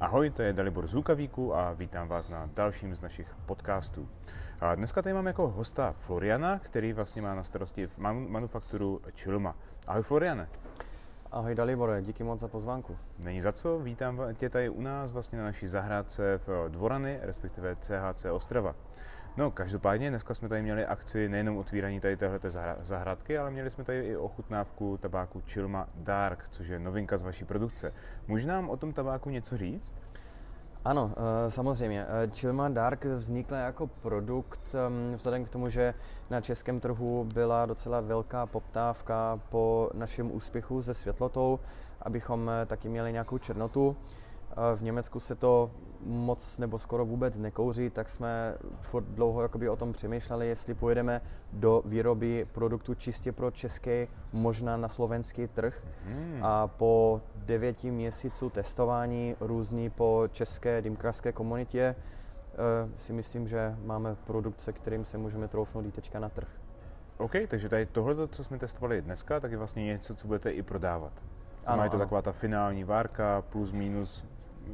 Ahoj, to je Dalibor z Lukavíku a vítám vás na dalším z našich podcastů. A dneska tady mám jako hosta Floriana, který vlastně má na starosti manufakturu Čilma. Ahoj Floriane. Ahoj Dalibore, díky moc za pozvánku. Není za co, vítám tě tady u nás vlastně na naší zahrádce v Dvorany, respektive CHC Ostrava. No, každopádně dneska jsme tady měli akci nejenom otvírání tady téhleté zahrádky, ale měli jsme tady i ochutnávku tabáku Chilma Dark, což je novinka z vaší produkce. Může nám o tom tabáku něco říct? Ano, eh, samozřejmě. Eh, Chilma Dark vznikl jako produkt vzhledem k tomu, že na českém trhu byla docela velká poptávka po našem úspěchu se světlotou, abychom eh, taky měli nějakou černotu. V Německu se to moc nebo skoro vůbec nekouří, tak jsme furt dlouho jakoby o tom přemýšleli, jestli pojedeme do výroby produktu čistě pro český, možná na slovenský trh. Hmm. A po devěti měsíců testování různý po české dýmkařské komunitě uh, si myslím, že máme produkt, se kterým se můžeme troufnout teďka na trh. OK, takže tady tohle, co jsme testovali dneska, tak je vlastně něco, co budete i prodávat. Ano, je to ano. taková ta finální várka plus minus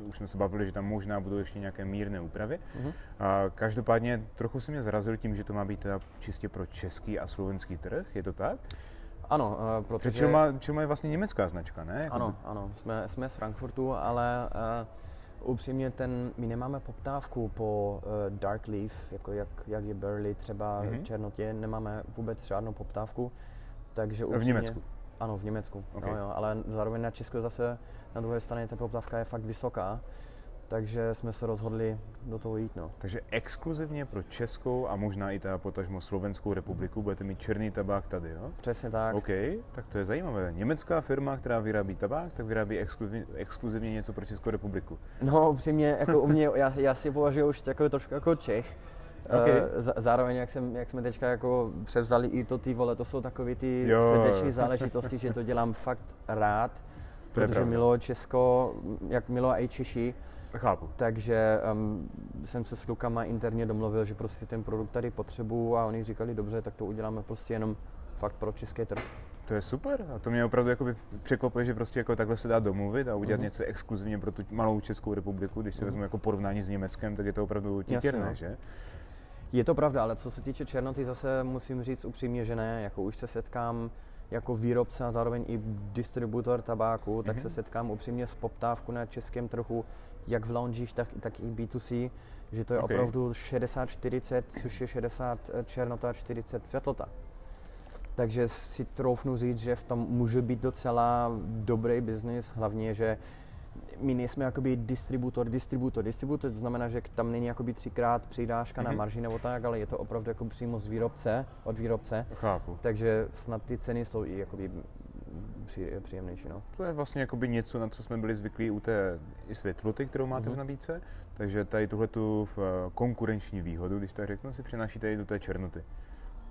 už jsme se bavili, že tam možná budou ještě nějaké mírné úpravy. Mm-hmm. A každopádně trochu se mě zrazil tím, že to má být teda čistě pro český a slovenský trh, je to tak? Ano, uh, protože... Čilma, Čilma je vlastně německá značka, ne? Jako ano, ano, jsme, jsme z Frankfurtu, ale uh, upřímně ten, my nemáme poptávku po uh, Dark Leaf, jako jak, jak je Burley třeba mm-hmm. Černotě, nemáme vůbec žádnou poptávku, takže upřímně... V Německu? Ano, v Německu, okay. no, jo, ale zároveň na Česku zase na druhé straně ta poptávka je fakt vysoká, takže jsme se rozhodli do toho jít. No. Takže exkluzivně pro Českou a možná i ta potažmo Slovenskou republiku budete mít černý tabák tady, jo? Přesně tak. OK, tak to je zajímavé. Německá firma, která vyrábí tabák, tak vyrábí exkluzivně, exkluzivně něco pro Českou republiku. No, upřímně, jako u mě, já, já si považuji už takový trošku jako Čech, Okay. Uh, zároveň, jak, jsem, jak jsme teďka jako převzali i to ty vole, to jsou takové ty srdeční záležitosti, že to dělám fakt rád, to protože milo Česko, jak milo i Češi, Chápu. Takže um, jsem se s klukama interně domluvil, že prostě ten produkt tady potřebuju a oni říkali, dobře, tak to uděláme prostě jenom fakt pro český trh. To je super a to mě opravdu jakoby překvapuje, že prostě jako takhle se dá domluvit a udělat mm-hmm. něco exkluzivně pro tu malou Českou republiku. Když si mm-hmm. vezmu jako porovnání s Německem, tak je to opravdu titěrné, no. že? Je to pravda, ale co se týče černoty, zase musím říct upřímně, že ne. Jako už se setkám jako výrobce a zároveň i distributor tabáku, mm-hmm. tak se mhm. setkám upřímně s poptávkou na českém trhu, jak v loungích, tak, tak i B2C, že to je okay. opravdu 60-40, což je 60 černota a 40 světlota. Takže si troufnu říct, že v tom může být docela dobrý biznis, hlavně, že my nejsme jakoby distributor, distributor, distributor, to znamená, že tam není jakoby třikrát přidáška mm-hmm. na mhm. marži nebo tak, ale je to opravdu jako přímo z výrobce, od výrobce. Chápu. Takže snad ty ceny jsou i jakoby příjemnější. No. To je vlastně jakoby něco, na co jsme byli zvyklí u té i světloty, kterou máte mm-hmm. v nabídce. Takže tady tuhle tu eh, konkurenční výhodu, když tak řeknu, si přinášíte i do té černoty.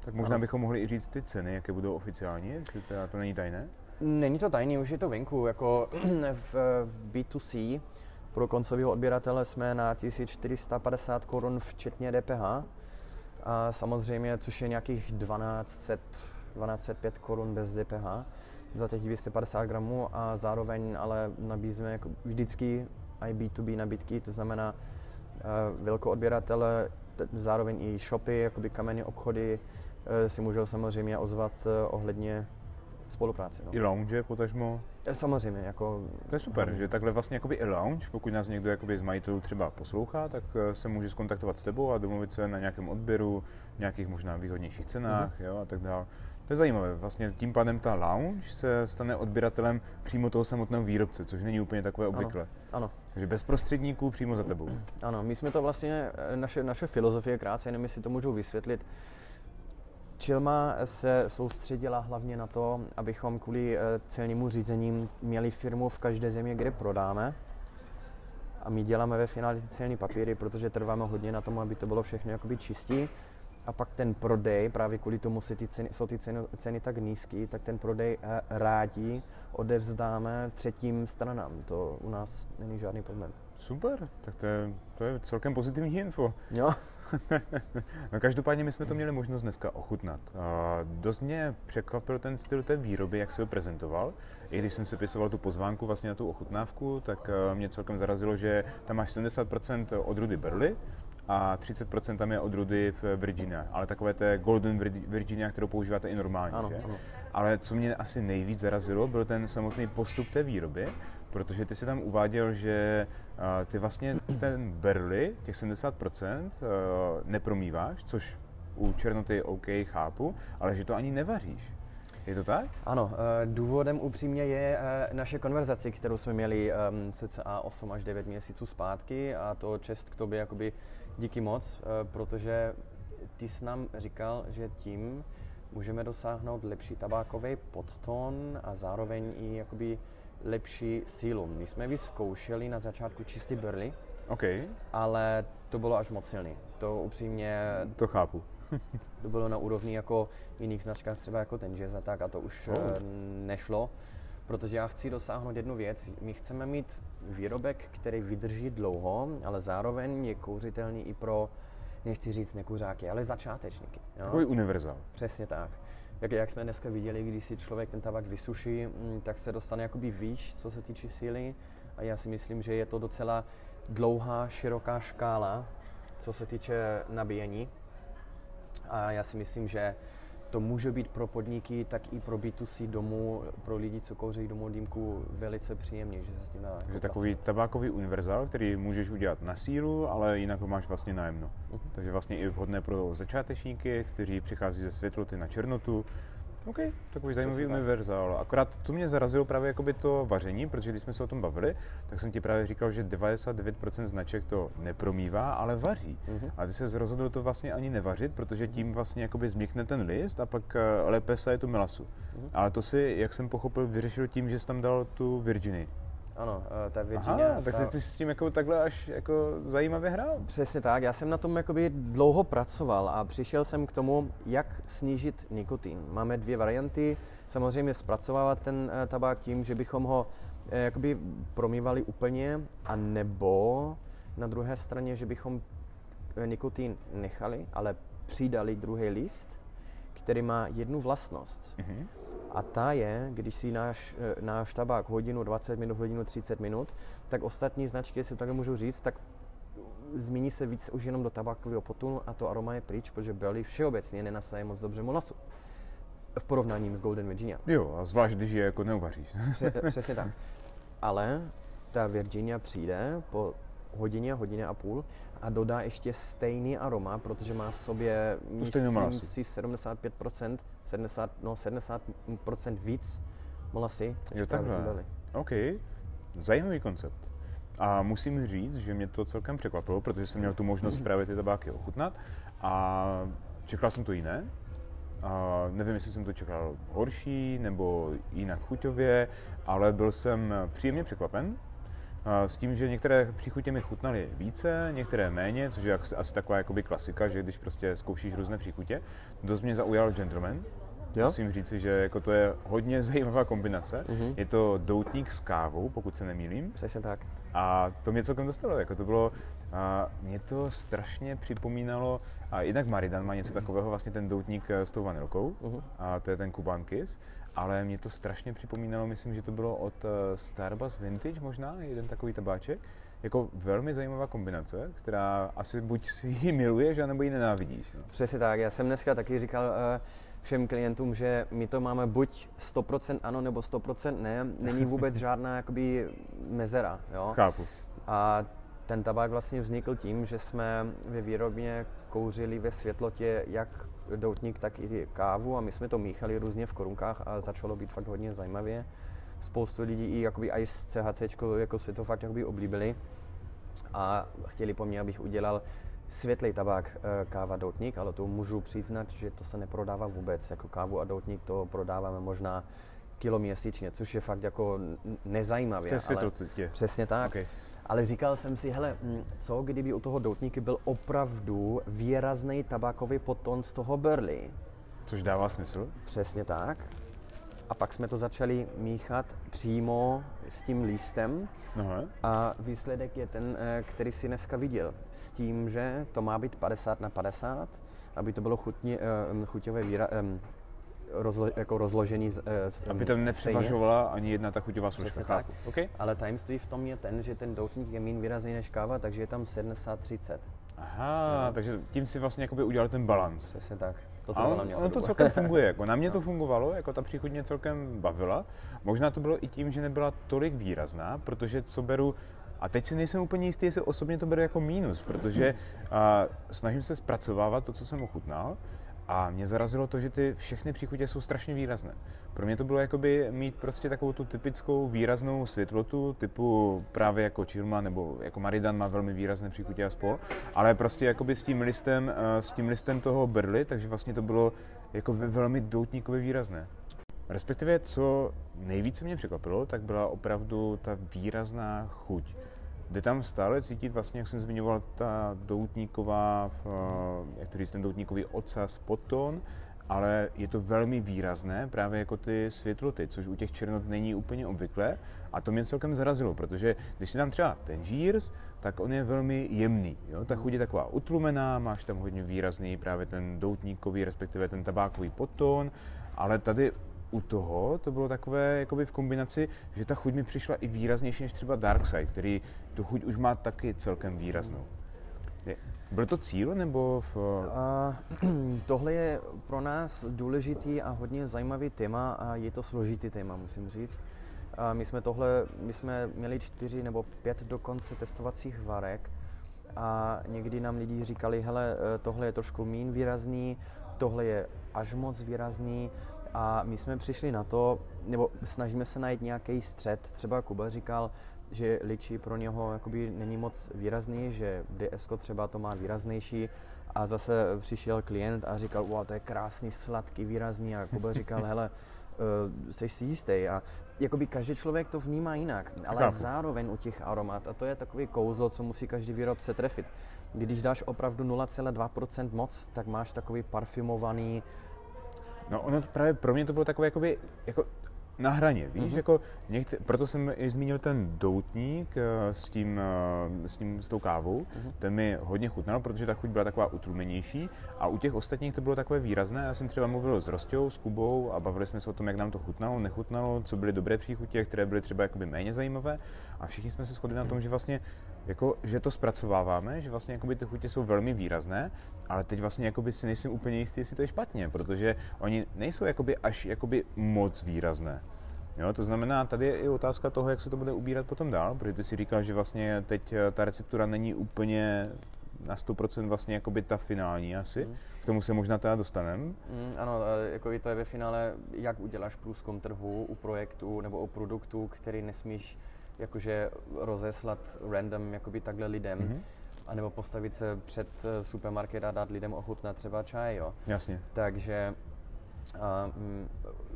Tak možná ano. bychom mohli i říct ty ceny, jaké budou oficiálně, jestli to, to není tajné. Není to tajný, už je to venku. Jako v B2C pro koncového odběratele jsme na 1450 korun včetně DPH. A samozřejmě, což je nějakých 1200, 1205 korun bez DPH za těch 250 gramů a zároveň ale nabízíme jako vždycky i B2B nabídky, to znamená uh, velkou odběratele, zároveň i shopy, jakoby kamenné obchody uh, si můžou samozřejmě ozvat uh, ohledně spolupráci. No. I lounge potažmo? Eh, samozřejmě. Jako, to je super, no. že takhle vlastně jakoby i lounge, pokud nás někdo jakoby z majitelů třeba poslouchá, tak eh, se může skontaktovat s tebou a domluvit se na nějakém odběru, nějakých možná výhodnějších cenách mm-hmm. jo, a tak dále. To je zajímavé. Vlastně tím pádem ta lounge se stane odběratelem přímo toho samotného výrobce, což není úplně takové obvykle. Ano. ano. Takže bez prostředníků přímo za tebou. Ano, my jsme to vlastně, eh, naše, naše filozofie krátce, jenom si to můžu vysvětlit. Čilma se soustředila hlavně na to, abychom kvůli eh, celnímu řízením měli firmu v každé zemi, kde prodáme. A my děláme ve finále ty celní papíry, protože trváme hodně na tom, aby to bylo všechno jakoby čistý. A pak ten prodej, právě kvůli tomu ty ceny, jsou ty ceny, ceny tak nízké, tak ten prodej rádi odevzdáme třetím stranám. To u nás není žádný problém. Super, tak to je, to je celkem pozitivní info. Jo. no každopádně my jsme to měli možnost dneska ochutnat. A dost mě překvapil ten styl té výroby, jak se ho prezentoval. I když jsem sepisoval tu pozvánku vlastně na tu ochutnávku, tak eh, mě celkem zarazilo, že tam máš 70% odrudy Berly, a 30% tam je odrudy v Virginia, ale takové té Golden Virginia, kterou používáte i normálně. Ano, že? ano. Ale co mě asi nejvíc zarazilo, byl ten samotný postup té výroby, protože ty si tam uváděl, že ty vlastně ten berly, těch 70%, uh, nepromýváš, což u černoty OK chápu, ale že to ani nevaříš. Je to tak? Ano, důvodem upřímně je naše konverzace, kterou jsme měli cca 8 až 9 měsíců zpátky a to čest k tobě jakoby díky moc, protože ty jsi nám říkal, že tím můžeme dosáhnout lepší tabákový podton a zároveň i jakoby lepší sílu. My jsme vyzkoušeli na začátku čistý burley, okay. ale to bylo až moc silný. To upřímně... To chápu. to bylo na úrovni jako jiných značkách, třeba jako ten jazz a tak, a to už oh. nešlo. Protože já chci dosáhnout jednu věc. My chceme mít výrobek, který vydrží dlouho, ale zároveň je kouřitelný i pro, nechci říct nekuřáky, ale začátečníky. Jo? Takový univerzál. Přesně tak jak, jak jsme dneska viděli, když si člověk ten tabak vysuší, mm, tak se dostane jakoby výš, co se týče síly. A já si myslím, že je to docela dlouhá, široká škála, co se týče nabíjení. A já si myslím, že to může být pro podniky, tak i pro B2C domů, pro lidi, co kouří domů dýmku, velice příjemně, že se s tím dá. Takže takový tabákový univerzál, který můžeš udělat na sílu, ale jinak ho máš vlastně nájemno. Uh-huh. Takže vlastně i vhodné pro začátečníky, kteří přichází ze světloty na černotu, OK, takový zajímavý univerzál. Akorát to mě zarazilo právě jakoby to vaření, protože když jsme se o tom bavili, tak jsem ti právě říkal, že 99% značek to nepromývá, ale vaří. Mm-hmm. A ty se rozhodl to vlastně ani nevařit, protože tím vlastně jakoby změkne ten list a pak eh, lépe se je tu melasu. Mm-hmm. Ale to si, jak jsem pochopil, vyřešil tím, že jsi tam dal tu Virginii. Ano, eh, ta Virginia. Aha, tak ta... jsi s tím jako takhle až jako zajímavě hrál. Přesně tak, já jsem na tom jakoby dlouho pracoval a přišel jsem k tomu, jak snížit nikotin. Máme dvě varianty, samozřejmě zpracovávat ten eh, tabák tím, že bychom ho eh, jakoby promývali úplně, a nebo na druhé straně, že bychom nikotin nechali, ale přidali druhý list, který má jednu vlastnost. Mm-hmm a ta je, když si náš, eh, náš tabák hodinu 20 minut, hodinu 30 minut, tak ostatní značky, si také můžu říct, tak změní se víc už jenom do tabákového potunu a to aroma je pryč, protože Belly všeobecně nenasaje moc dobře molasu v porovnání s Golden Virginia. Jo, a zvlášť, když je jako neuvaříš. Přesně tak. Ale ta Virginia přijde po hodině, hodině a půl a dodá ještě stejný aroma, protože má v sobě, myslím si, 75%, 70, no 70% víc molasy. Jo, takhle. OK, zajímavý koncept. A musím říct, že mě to celkem překvapilo, protože jsem měl tu možnost právě ty tabáky ochutnat a čekal jsem to jiné. A nevím, jestli jsem to čekal horší nebo jinak chuťově, ale byl jsem příjemně překvapen s tím, že některé příchutě mi chutnaly více, některé méně, což je asi taková jakoby klasika, že když prostě zkoušíš různé příchutě. Dost mě zaujal Gentleman, Jo? Musím říci, že jako to je hodně zajímavá kombinace. Mm-hmm. Je to doutník s kávou, pokud se nemýlím. Přesně tak. A to mě celkem dostalo. Jako to bylo, a mě to strašně připomínalo, a jednak Maridan má něco takového, vlastně ten doutník eh, s tou vanilkou, mm-hmm. a to je ten Kuban Kiss ale mě to strašně připomínalo, myslím, že to bylo od eh, Starbucks Vintage možná, jeden takový tabáček. Jako velmi zajímavá kombinace, která asi buď si ji miluješ, anebo ji nenávidíš. No. Přesně tak, já jsem dneska taky říkal uh, všem klientům, že my to máme buď 100% ano, nebo 100% ne, není vůbec žádná jakoby mezera. Jo? Chápu. A ten tabák vlastně vznikl tím, že jsme ve výrobně kouřili ve světlotě jak doutník, tak i kávu a my jsme to míchali různě v korunkách a začalo být fakt hodně zajímavě. Spoustu lidí i jakoby i z CHC jako si to fakt jakoby oblíbili a chtěli po mně, abych udělal světlý tabák eh, káva doutník, ale to můžu přiznat, že to se neprodává vůbec. Jako kávu a doutník to prodáváme možná kilo měsíčně, což je fakt jako nezajímavé. To je světlotě. Přesně tak. Okay. Ale říkal jsem si, hele, hm, co kdyby u toho doutníky byl opravdu výrazný tabákový poton z toho Burley? Což dává smysl. Přesně tak. a pak jsme to začali míchat přímo s tím listem Aha. a výsledek je ten, eh, který si dneska viděl. S tím, že to má být 50 na 50, aby to bylo chutně, eh, chuťové výra, eh, rozlo, jako rozložený. Aby to nepřevažovala ani jedna ta chuťová složka. Tak. Okay. Ale tajemství v tom je ten, že ten doutník je méně výrazný než káva, takže je tam 70-30. Aha, No. takže tím si vlastně jakoby udělal ten balans. Přesně tak. To A trvalo on, mě ono to celkem funguje. Jako na mě to fungovalo, jako ta příchuť mě celkem bavila. Možná to bylo i tím, že nebyla tolik výrazná, protože co beru, a teď si nejsem úplně jistý, jestli osobně to beru jako mínus, protože a, snažím se zpracovávat to, co jsem ochutnal, a mě zarazilo to, že ty všechny příchutě jsou strašně výrazné. Pro mě to bylo jakoby mít prostě takovou tu typickou výraznou světlotu, typu právě jako Čirma nebo jako Maridan má velmi výrazné příchutě a spol, ale prostě jakoby s tím listem, eh, s tím listem toho Berly, takže vlastně to bylo jako ve- velmi doutníkově výrazné. Respektive, co nejvíce mě překvapilo, tak byla opravdu ta výrazná chuť. Jde tam stále cítit vlastně, jak jsem zmiňoval, ta doutníková, eh, jak to říct, ten doutníkový ocas, podton, ale je to velmi výrazné, právě jako ty světloty, což u těch černot není úplně obvyklé. A to mě celkem zarazilo, protože když si tam třeba ten žírs, tak on je velmi jemný. Jo? Ta chuť je taková utlumená, máš tam hodně výrazný právě ten doutníkový, respektive ten tabákový podton, ale tady u toho to bylo takové jakoby v kombinaci, že ta chuť mi přišla i výraznější než třeba Darkside, který tu chuť už má taky celkem výraznou. Je- Byl to cíl, nebo v... A tohle je pro nás důležitý a hodně zajímavý téma a je to složitý téma, musím říct. A my jsme tohle, my jsme měli čtyři nebo pět dokonce testovacích varek a někdy nám lidi říkali, hele, eh, tohle je trošku mín výrazný, tohle je až moc výrazný a my jsme přišli na to, nebo snažíme se najít nějaký střed. Třeba Kuba říkal, že ličí pro něho jakoby není moc výrazný, že DS třeba to má výraznější a zase přišel klient a říkal, wow, to je krásný, sladký, výrazný a Kuba říkal, hele, uh, jsi si jistý a jakoby každý člověk to vnímá jinak, ale Chápu. zároveň u těch aromat, a to je takový kouzlo, co musí každý výrobce trefit. Když dáš opravdu 0,2% moc, tak máš takový parfumovaný, No ono právě pro mě to bylo takové jakoby, jako na hraně, víš, Mhm. mm-hmm. jako někde, proto jsem i zmínil ten doutník eh, s tím, eh, s tím, s tou kávou, Mhm. mm-hmm. ten mi hodně chutnal, protože ta chuť byla taková utlumenější a u těch ostatních to bylo takové výrazné, já jsem třeba mluvil s Rostou, s Kubou a bavili jsme se o tom, jak nám to chutnalo, nechutnalo, co byly dobré příchutě, které byly třeba jakoby méně zajímavé a všichni jsme se shodli na tom, že vlastně jako, že to zpracováváme, že vlastně jakoby ty chutě jsou velmi výrazné, ale teď vlastně jakoby si nejsem úplně jistý, jestli to je špatně, protože oni nejsou jakoby až jakoby moc výrazné. Jo, to znamená, tady je i otázka toho, jak se to bude ubírat potom dál, protože ty si říkal, že vlastně teď eh, ta receptura není úplně na 100% vlastně jakoby ta finální asi. Mhm. K tomu se možná teda dostaneme. Mm, ano, eh, jako i to je ve finále, jak uděláš průzkum trhu u projektu nebo u produktu, který nesmíš jakože rozeslat random jakoby takhle lidem, Mhm. mm-hmm. anebo postavit se před eh, supermarket a dát lidem ochutnat třeba čaj, jo. Jasně. Takže a, mm,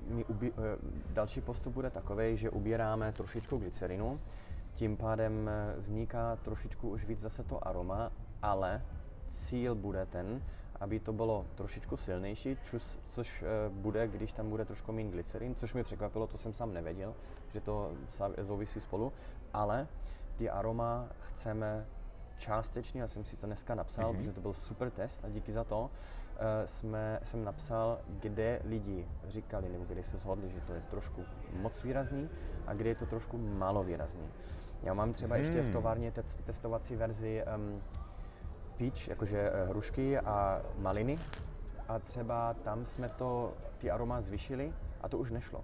my ubí, eh, další postup bude takový, že ubíráme trošičku glycerinu, tím pádem eh, vzniká trošičku už víc zase to aroma, ale cíl bude ten, aby to bylo trošičku silnější, což, což eh, bude, když tam bude trošku méně glycerin, což mě překvapilo, to jsem sám nevěděl, že to souvisí spolu, ale ty aroma chceme částečně, já jsem si to dneska napsal, Mhm. protože to byl super test a díky za to, jsme, jsem napsal, kde lidi říkali, nebo kde se shodli, že to je trošku moc výrazný a kde je to trošku málo výrazný. Já mám třeba ještě v Hmm. továrně te- testovací verzi um, peach, jakože eh, hrušky a maliny a třeba tam jsme to, ty aroma zvyšili a to už nešlo.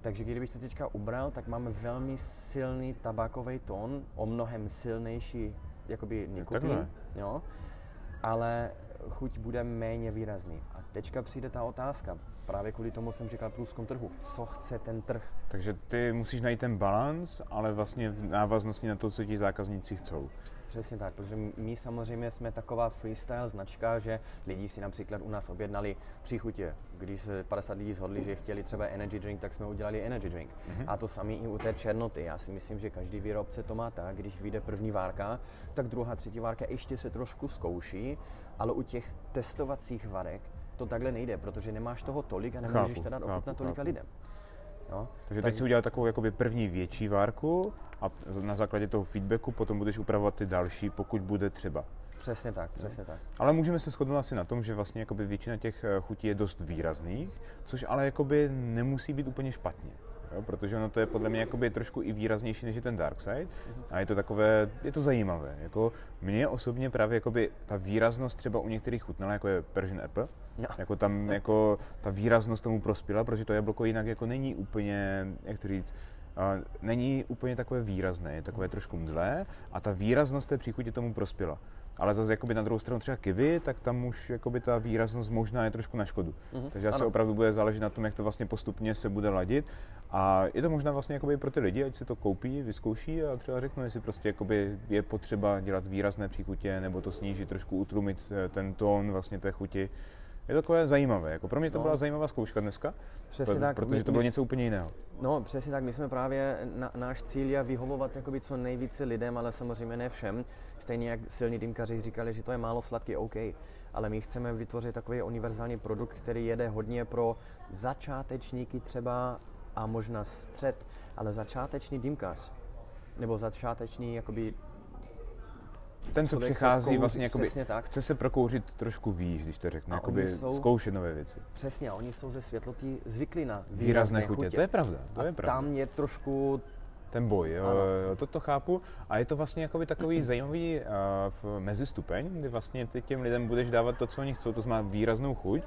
Takže kdybych to teďka ubral, tak máme velmi silný tabákový tón, o mnohem silnější jakoby nikotin, jo, ale chuť bude méně výrazný. A teďka přijde ta otázka, právě kvůli tomu jsem říkal průzkum trhu, co chce ten trh. Takže ty musíš najít ten balans, ale vlastně v návaznosti na to, co ti zákazníci chcou. Přesně tak, protože my samozřejmě jsme taková freestyle značka, že lidi si například u nás objednali příchutě. Když se 50 lidí shodli, že chtěli třeba energy drink, tak jsme udělali energy drink. Mhm. A to samé i u té černoty. Já si myslím, že každý výrobce to má tak, když vyjde první várka, tak druhá, třetí várka ještě se trošku zkouší, ale u těch testovacích varek to takhle nejde, protože nemáš toho tolik a nemůžeš Chápu, to dát ochutnat tolika chápu. lidem. Jo? Takže Tak- teď si udělal takovou jakoby první větší várku a na základě toho feedbacku potom budeš upravovat ty další, pokud bude třeba. Přesně tak, přesně tak. Ale můžeme se shodnout asi na tom, že vlastně jakoby většina těch eh, chutí je dost výrazných, což ale jakoby nemusí být úplně špatně. Jo, protože ono to je podle mě jakoby trošku i výraznější než je ten dark side a je to takové, je to zajímavé. Jako mně osobně právě jakoby ta výraznost třeba u některých chutnala, jako je Persian apple, No. jako tam jako ta výraznost tomu prospěla, protože to jablko jinak jako není úplně, jak to říct, není úplně takové výrazné, je takové trošku mdlé a ta výraznost té příchuti tomu prospěla. Ale zase jakoby na druhou stranu třeba kivy, tak tam už jakoby ta výraznost možná je trošku na škodu. Mhm, Takže asi ano. opravdu bude záležet na tom, jak to vlastně postupně se bude ladit. A je to možná vlastně jakoby pro ty lidi, ať si to koupí, vyzkouší a třeba řeknu, jestli prostě jakoby je potřeba dělat výrazné příchutě, nebo to snížit, trošku utlumit eh, ten tón vlastně té chuti. Je to takové zajímavé. Jako pro mě to No. byla zajímavá zkouška dneska, Přesně pro- tak. protože My- to bylo my- něco úplně jiného. No, přesně tak. My jsme právě, na, náš cíl je vyhovovat jakoby co nejvíce lidem, ale samozřejmě ne všem. Stejně jak silní dýmkaři říkali, že to je málo sladký, OK. Ale my chceme vytvořit takový univerzální produkt, který jede hodně pro začátečníky třeba a možná střed, ale začáteční dýmkař nebo začáteční jakoby Ten, co přichází kouří, vlastně, jakoby, tak. chce se prokouřit trošku výš, když to řekne, A jakoby jsou- zkoušet nové věci. Přesně, a oni jsou ze světlotí zvyklí na Výrazné výrazné chutě. To je pravda, to a je pravda. tam je trošku Ten boj, jo, jo, to, to chápu. A je to vlastně jakoby takový zajímavý uh, mezistupeň, kdy vlastně ty těm lidem budeš dávat to, co oni chcou, to znamená výraznou chuť,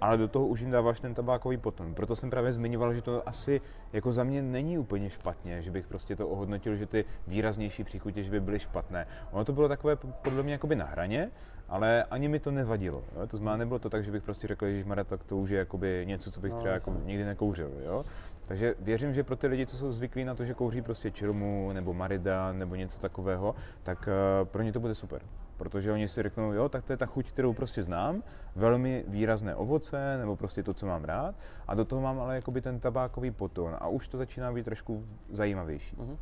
ale do toho už jim dáváš ten tabákový potom. Proto jsem právě zmiňoval, že to asi jako za mě není úplně špatně, že bych prostě to ohodnotil, že ty výraznější příchutě, že by byly špatné. Ono to bylo takové podle mě jakoby na hraně, ale ani mi to nevadilo. Jo? To znamená, nebylo to tak, že bych prostě řekl, že tak to už je jakoby něco, co bych No, třeba jako nikdy nekouřil. Jo? Takže věřím, že pro ty lidi, co jsou zvyklí na to, že kouří prostě čirmu nebo marida nebo něco takového, tak eh, pro ně to bude super. Protože oni si řeknou, jo, tak to je ta chuť, kterou prostě znám, velmi výrazné ovoce, nebo prostě to, co mám rád, a do toho mám ale jakoby ten tabákový poton a už to začíná být trošku zajímavější. Mhm.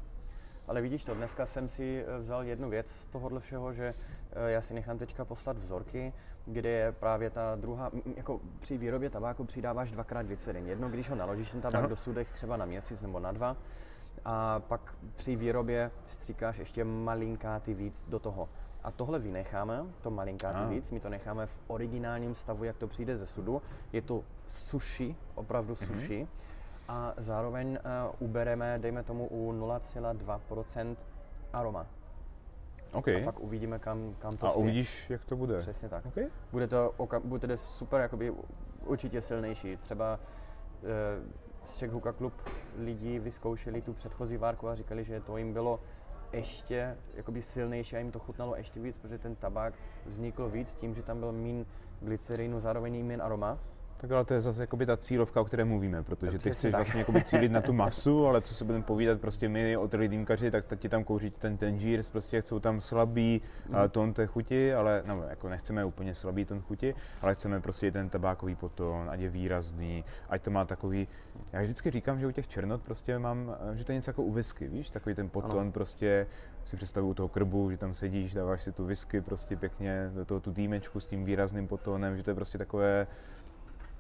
Ale vidíš to, dneska jsem si eh, vzal jednu věc z tohohle všeho, že eh, já si nechám teďka poslat vzorky, kde je právě ta druhá, jako při výrobě tabáku přidáváš dvakrát glycerin. Jedno, když ho naložíš ten tabák Aha. do sudech třeba na měsíc nebo na dva, a pak při výrobě stříkáš ještě malinkátý víc do toho. A tohle vynecháme, to malinkátý Ah. víc, my to necháme v originálním stavu, jak to přijde ze sudu. Je to sushi, opravdu sushi. A zároveň uh, ubereme, dejme tomu, u 0,2% aroma. OK. A pak uvidíme, kam, kam to A spěje. uvidíš, jak to bude. Přesně tak. OK? Bude to, oka- bude to super, jakoby určitě silnější. Třeba e, z Czech Hookah Club lidi vyzkoušeli tu předchozí várku a říkali, že to jim bylo ještě jakoby silnější a jim to chutnalo ještě víc, protože ten tabák vznikl víc tím, že tam byl mín glycerinu, zároveň mín aroma. Tak ale to je zase jakoby ta cílovka, o které mluvíme, protože ty chceš tak. vlastně jakoby cílit na tu masu, ale co se budeme povídat, prostě my od dýmkaři, tak ti tam kouří ten tangiers, prostě chcou tam slabý mm. tón té chuti, ale no, jako nechceme úplně slabý tón chuti, ale chceme prostě ten tabákový potón, ať je výrazný, ať to má takový, já vždycky říkám, že u těch černot prostě mám, že to je něco jako u whisky, víš, takový ten potón Ano. prostě si představuju u toho krbu, že tam sedíš, dáváš si tu whisky prostě pěkně do toho tu dýmečku s tím výrazným potónem, že to je prostě takové,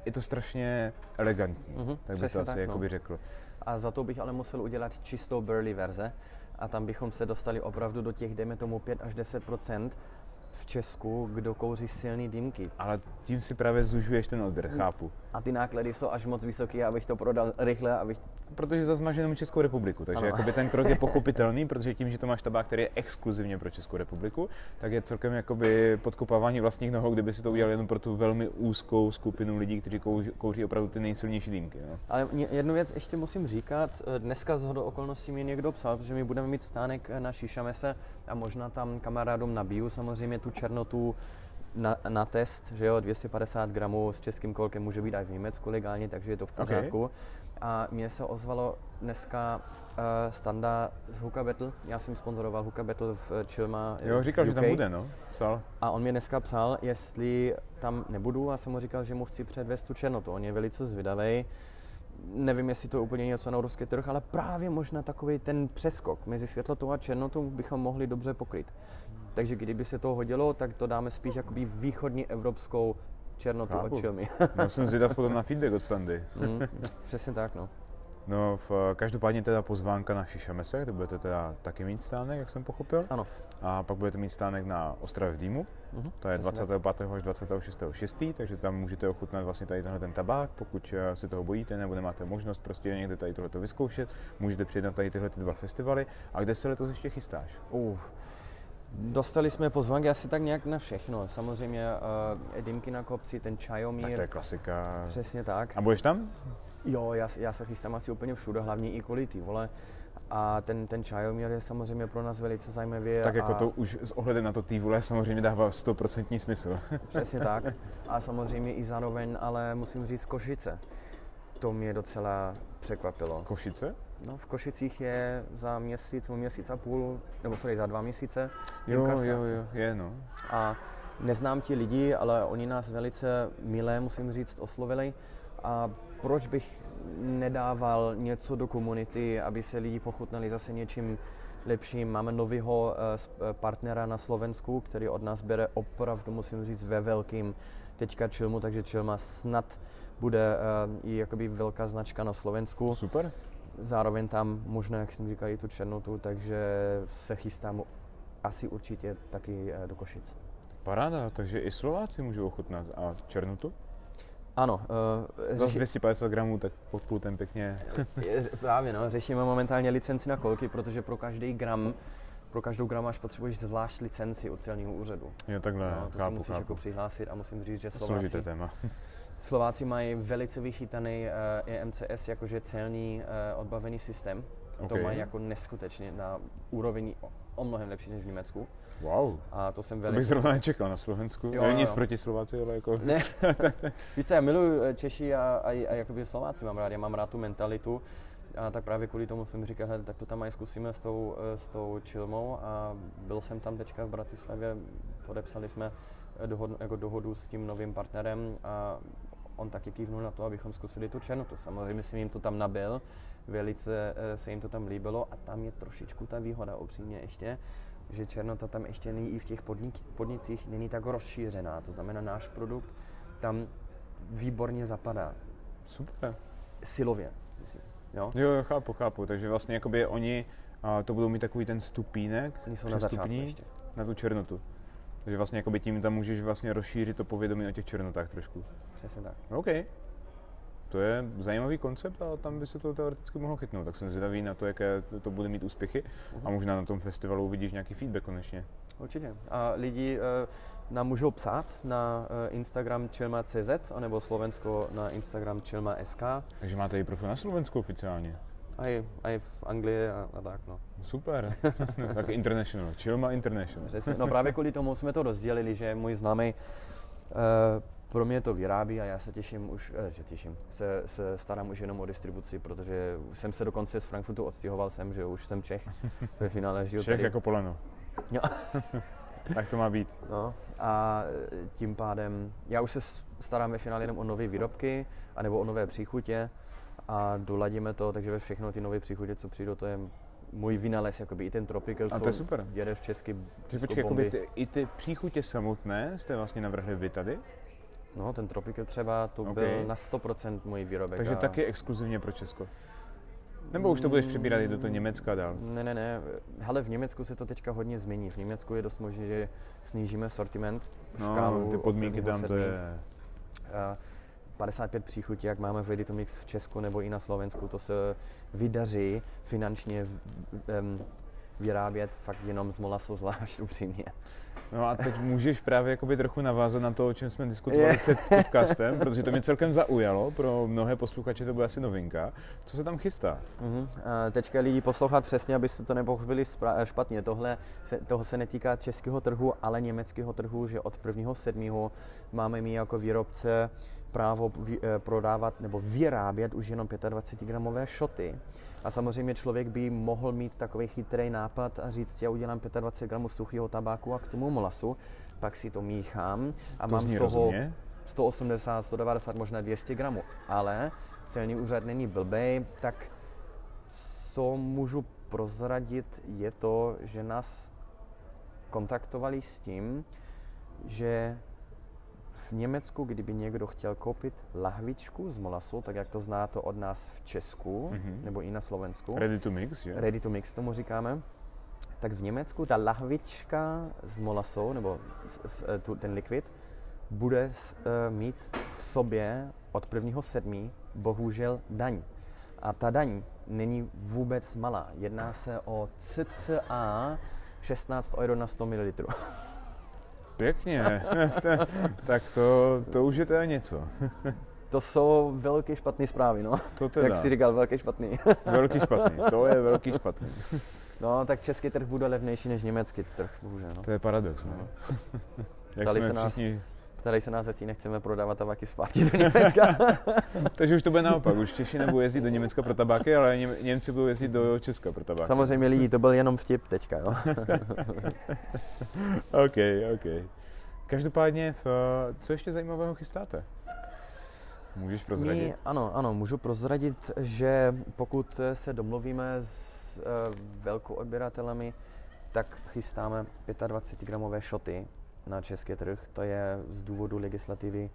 je to strašně elegantní, Mhm, tak bych to asi tak, no. řekl. A za to bych ale musel udělat čistou burley verze a tam bychom se dostali opravdu do těch, dejme tomu 5 až 10 v Česku, kdo kouří silný dýmky. Ale tím si právě zužuješ ten odběr, chápu. A ty náklady jsou až moc vysoké, abych to prodal rychle, abych... Protože zase máš jenom Českou republiku, takže Ano. jakoby ten krok je pochopitelný, protože tím, že to máš tabák, který je exkluzivně pro Českou republiku, tak je celkem jakoby podkopávání vlastních nohou, kdyby si to udělal jenom pro tu velmi úzkou skupinu lidí, kteří kouří, opravdu ty nejsilnější dýmky. No. Ale jednu věc ještě musím říkat. Dneska z hodou okolností mi někdo psal, protože my budeme mít stánek na Šišamese a možná tam kamarádům nabiju samozřejmě tu černotu na, na test, že jo, 250 gramů s českým kolkem může být i v Německu legálně, takže je to v pořádku. A mně se ozvalo dneska uh, Standa z Hookah Battle. Já jsem sponzoroval Hookah Battle v eh, Chilma Jo, říkal, že tam bude, no. Psal. A on mě dneska psal, jestli tam nebudu a jsem mu říkal, že mu chci předvést tu černotu. On je velice zvědavý. Nevím, jestli to je úplně něco na ruský trh, ale právě možná takový ten přeskok mezi světlotou a černotou bychom mohli dobře pokryt. Takže kdyby se to hodilo, tak to dáme spíš jakoby východní evropskou černotu Chápu. od čilmy. No jsem zvědav potom na feedback od standy. mm, přesně tak, no. No, v, každopádně teda pozvánka na Šišamese, kde budete teda taky mít stánek, jak jsem pochopil. Ano. A pak budete mít stánek na Ostravě v Dýmu, Mhm, to je přesně 25. až 26. 6. takže tam můžete ochutnat vlastně tady tenhle ten tabák, pokud eh, se toho bojíte nebo nemáte možnost prostě někde tady tohleto vyzkoušet, můžete přijet na tady tyhle ty dva festivaly. A kde se letos ještě chystáš? Uh, dostali jsme pozvánky asi tak nějak na všechno. Samozřejmě uh, dýmky na kopci, ten Tak čajomír. to je klasika. Přesně tak. A budeš tam? Jo, já, já se chystám asi úplně všude, hlavně i kvůli ty vole. A ten, ten čajomír je samozřejmě pro nás velice zajímavý. Tak jako a to už s ohledem na to té vůle samozřejmě dává 100% smysl. Přesně tak. A samozřejmě i zároveň, ale musím říct Košice. To mě docela překvapilo. Košice? No, v Košicích je za měsíc, nebo měsíc a půl, nebo sorry, za dva měsíce. Jo, jo, stáce. jo, je no. A neznám ti lidi, ale oni nás velice milé, musím říct, oslovili. A proč bych nedával něco do komunity, aby se lidi pochutnali zase něčím lepším. Máme nového eh, eh, partnera na Slovensku, který od nás bere opravdu, musím říct, ve velkým teďka Čilmu, takže Čilma snad bude eh, i jakoby velká značka na Slovensku. Super. Zároveň tam možná, jak jsem říkal, i tu černotu, takže se chystám asi určitě taky eh, do Košic. Paráda, takže i Slováci můžou ochutnat. A černotu? Ano, uh, Za 250 gramů, tak pod pultem pěkně. právě no, řešíme momentálně licenci na kolky, protože pro každý gram, pro každou gramáž potřebuješ zvlášť licenci od celního úřadu. Jo, takhle, No, to si chápu, musíš chápu. jako přihlásit a musím říct, že Složité Slováci, téma. Slováci mají velice vychytaný uh, EMCS, jakože celní uh, odbavený systém. To Ok. mají jako neskutečně na úroveň o, o mnohem lepší než v Německu. Wow. A to jsem To bych velice... zrovna nečekal na Slovensku. Jo, jo, nic proti Slováci, ale jako... Ne, víš co, já miluji eh, Češi a, a, a jakoby Slováci mám rád, já mám rád tu mentalitu. A tak právě kvůli tomu jsem říkal, hele, tak to tam mají zkusíme s tou, eh, s tou Čilmou a byl jsem tam teďka v Bratislavě, podepsali jsme eh, dohodu, jako dohodu s tím novým partnerem a on taky kývnul na to, abychom zkusili tu černotu. Samozřejmě jsem jim to tam nabil, velice eh, se jim to tam líbilo a tam je trošičku ta výhoda upřímně ještě, že černota tam ještě není i v těch podnik, podnicích není tak rozšířená. To znamená, náš produkt tam výborně zapadá. Super. Silově, myslím. Jo? Jo, jo, chápu, chápu. Takže vlastně jakoby oni a to budou mít takový ten stupínek, Oni jsou na začátku ještě. na tu černotu. Takže vlastně jakoby tím tam můžeš vlastně rozšířit to povědomí o těch černotách trošku. Přesně tak. OK. To je zajímavý koncept a tam by se to teoreticky mohlo chytnout. Tak jsem zvědavý na to, jaké to- bude mít úspěchy a možná na tom festivalu uvidíš nějaký feedback konečně. Určitě. A lidi uh, nám můžou psát na uh, Instagram chilma.cz anebo Slovensko na Instagram chilma.sk Takže máte i profil na Slovensku oficiálně. A i, a i v Anglii a, a tak. No. Super. tak international. Chilma International. Přesně. no právě kvůli tomu jsme to rozdělili, že můj známý uh, pro mě to vyrábí a já se těším už, eh, že těším, se, se starám už jenom o distribuci, protože už jsem se dokonce z Frankfurtu odstěhoval sem, že už jsem Čech ve finále žiju Čech tady. jako poleno. Jo. tak to má být. No, a eh, tím pádem, já už se starám ve finále jenom o nové výrobky, anebo o nové příchutě a doladíme to, takže ve všechno ty nové příchutě, co přijdou, to je můj vynález, jakoby i ten Tropical, A to je super. jede v Česky, Takže počkej, jakoby ty, i ty příchutě samotné jste vlastně navrhli vy tady, No, ten Tropical třeba, to Ok. byl na 100% můj výrobek. takže a- taky exkluzivně pro Česko. Nebo už to budeš přebírat i do toho Německa dál? Ne, ne, ne. Hele, v Německu se to teďka hodně změní. V Německu je dost možné, že snížíme sortiment, škálu No, ty od podmínky tam to sedmi. je... A 55 příchutí, jak máme v Ready to Mix v Česku nebo i na Slovensku, to se vydaří finančně em, vyrábět fakt jenom z molasu zvlášť upřímně. No a teď můžeš právě jakoby trochu navázat na to, o čem jsme diskutovali před podcastem, protože to mě celkem zaujalo, pro mnohé posluchače to bude asi novinka. Co se tam chystá? Mhm. A teďka lidi poslouchat přesně, abyste to nepochopili spra- špatně. Tohle se, toho se netýká českého trhu, ale německého trhu, že od 1.7. máme my jako výrobce právo eh, prodávat nebo vyrábět už jenom 25 gramové šoty. A samozřejmě člověk by mohl mít takový chytrý nápad a říct, já udělám 25 gramů suchého tabáku a k tomu molasu, pak si to míchám a To mám z toho rozumně. 180, 190, možná 200 gramů. Ale celní úřad není blbej, tak co můžu prozradit, je to, že nás kontaktovali s tím, že v Německu, kdyby někdo chtěl koupit lahvičku z molasu, tak jak to znáte od nás v Česku, Mhm. nebo i na Slovensku, Ready to mix, že? ready to mix tomu říkáme, tak v Německu ta lahvička s molasou, nebo s, s, eh, tu, ten likvid, bude s, uh, mít v sobě od 1.7. bohužel daň. A ta daň není vůbec malá. Jedná se o cca 16 euro na 100 ml. Pěkně. tak to, to už je teda něco. To jsou velké špatné zprávy, no. To teda. Jak jsi říkal, velké špatný. Velký špatný. To je velký špatný. No, tak český trh bude levnější než německý trh, bohužel. No. To je paradox, ne? No. Jak jsme se nás- všichni... Tady se nás zatím nechceme prodávat tabaky zpátky do Německa. Takže už to bude naopak. Už Češi nebudou jezdit do Německa pro tabáky, ale Něm- Němci budou jezdit do Česka pro tabáky. Samozřejmě lidi, to byl jenom vtip teďka, jo. OK, OK. Každopádně, co ještě zajímavého chystáte? Můžeš prozradit? My, ano, ano, můžu prozradit, že pokud se domluvíme s uh, velkou odběratelemi, tak chystáme 25 gramové šoty na český trh. To je z důvodu legislativy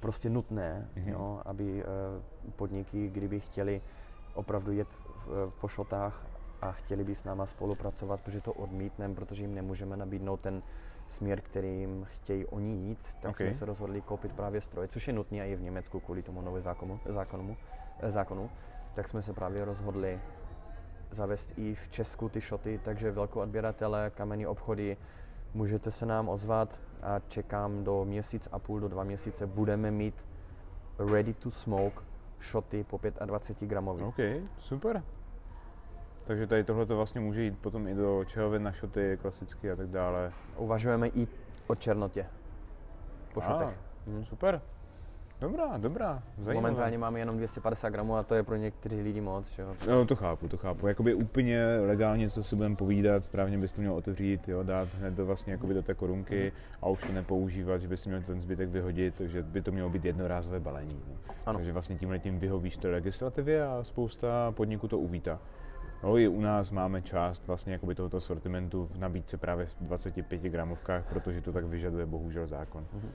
prostě nutné, Mhm. jo, aby uh, podniky, kdyby chtěli opravdu jet v, po šotách a chtěli by s náma spolupracovat, protože to odmítneme, protože jim nemůžeme nabídnout ten směr, kterým chtějí oni jít, tak Ok. jsme se rozhodli koupit právě stroje, což je nutné i v Německu kvůli tomu nové zákonu, zákonu, eh, zákonu, tak jsme se právě rozhodli zavést i v Česku ty šoty, takže velkou odběratele, kamenní obchody, můžete se nám ozvat a čekám do měsíc a půl, do dva měsíce budeme mít ready to smoke šoty po 25 gramový. OK, super. Takže tady tohle to vlastně může jít potom i do čehovin na šoty, klasicky a tak dále. Uvažujeme i o černotě po A, šotech. Hm. Super. Dobrá, dobrá, zajímavé. Momentálně máme jenom 250 gramů a to je pro někteří lidi moc. Jo. No, to chápu, to chápu. Jakoby úplně legálně, co si budeme povídat, správně bys to měl otevřít, jo, dát hned do, vlastně, jakoby do té korunky a už to nepoužívat, že by si měl ten zbytek vyhodit, takže by to mělo být jednorázové balení. No. Ano. Takže vlastně tímhle tím vyhovíš té legislativě a spousta podniků to uvítá. No, i u nás máme část vlastně jakoby tohoto sortimentu v nabídce právě v 25 gramovkách, protože to tak vyžaduje bohužel zákon. Mhm.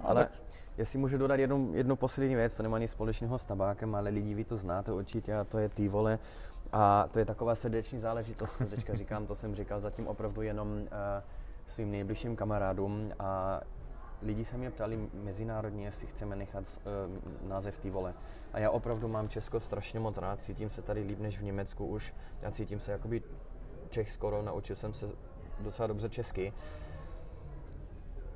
Ale tak- jestli můžu dodat jednu, jednu poslední věc, to nemá nic společného s tabákem, ale lidi vy to znáte určitě a to je ty vole. A to je taková srdeční záležitost, co teďka říkám, to jsem říkal zatím opravdu jenom uh, svým nejbližším kamarádům a lidi se mě ptali mezinárodně, jestli chceme nechat uh, název ty vole. A já opravdu mám Česko strašně moc rád, cítím se tady líp než v Německu už. Já cítím se jakoby Čech skoro, naučil jsem se docela dobře česky.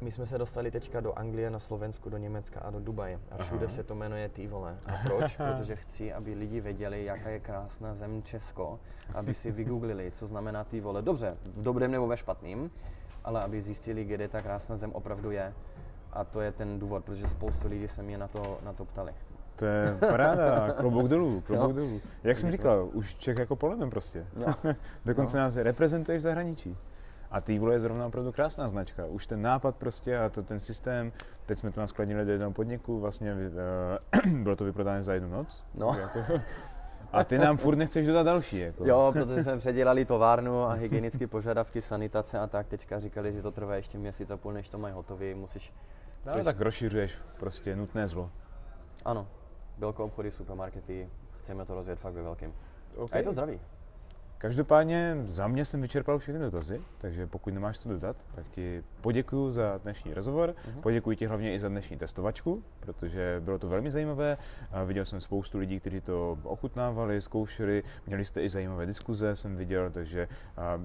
My jsme se dostali teďka do Anglie, na Slovensku, do Německa a do Dubaje. A všude Aha. se to jmenuje ty vole. A proč? Protože chci, aby lidi věděli, jaká je krásná zem Česko, aby si vygooglili, co znamená ty vole. Dobře, v dobrém nebo ve špatným, ale aby zjistili, kde ta krásná zem opravdu je. A to je ten důvod, protože spoustu lidí se mě na to, na to ptali. To je paráda, klobouk dolů, klobouk Jo. dolů. Jak jsem říkal, už Čech jako polenem prostě. No. Dokonce No. nás reprezentuješ v zahraničí. A ty je zrovna opravdu krásná značka. Už ten nápad prostě a to ten systém, teď jsme to naskladnili do jednoho podniku, vlastně uh, bylo to vyprodáno za jednu noc. No. Jako, a ty nám furt nechceš dodat další. Jako. Jo, protože jsme předělali továrnu a hygienické požadavky, sanitace a tak. Teďka říkali, že to trvá ještě měsíc a půl, než to mají hotový. Musíš... No, což- tak rozšiřuješ prostě nutné zlo. Ano, velkou obchody, supermarkety, chceme to rozjet fakt ve velkém. Okay. A je to zdravý. Každopádně za mě jsem vyčerpal všechny dotazy, takže pokud nemáš co dodat, tak ti poděkuji za dnešní rozhovor, Mhm. poděkuji ti hlavně i za dnešní testovačku, protože bylo to velmi zajímavé. Viděl jsem spoustu lidí, kteří to ochutnávali, zkoušeli, měli jste i zajímavé diskuze, jsem viděl, takže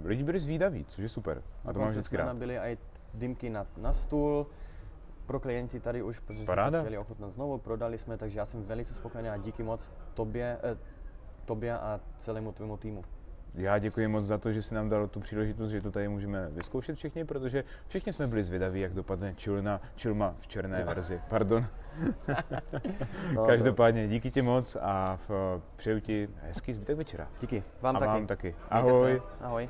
lidi byli zvídaví, což je super. A to mám vždycky rád. nabili i dýmky na, na stůl pro klienti tady už, protože Paráda. chtěli ochutnat znovu, prodali jsme, takže já jsem velice spokojený a díky moc tobě, eh, tobě a celému tvému týmu. Já děkuji moc za to, že jsi nám dal tu příležitost, že to tady můžeme vyzkoušet všichni, protože všichni jsme byli zvědaví, jak dopadne Chilna, Chilma v černé verzi. Pardon. No, Každopádně díky ti moc a v, přeju ti hezký zbytek večera. Díky, vám a taky. vám taky. Ahoj. Ahoj.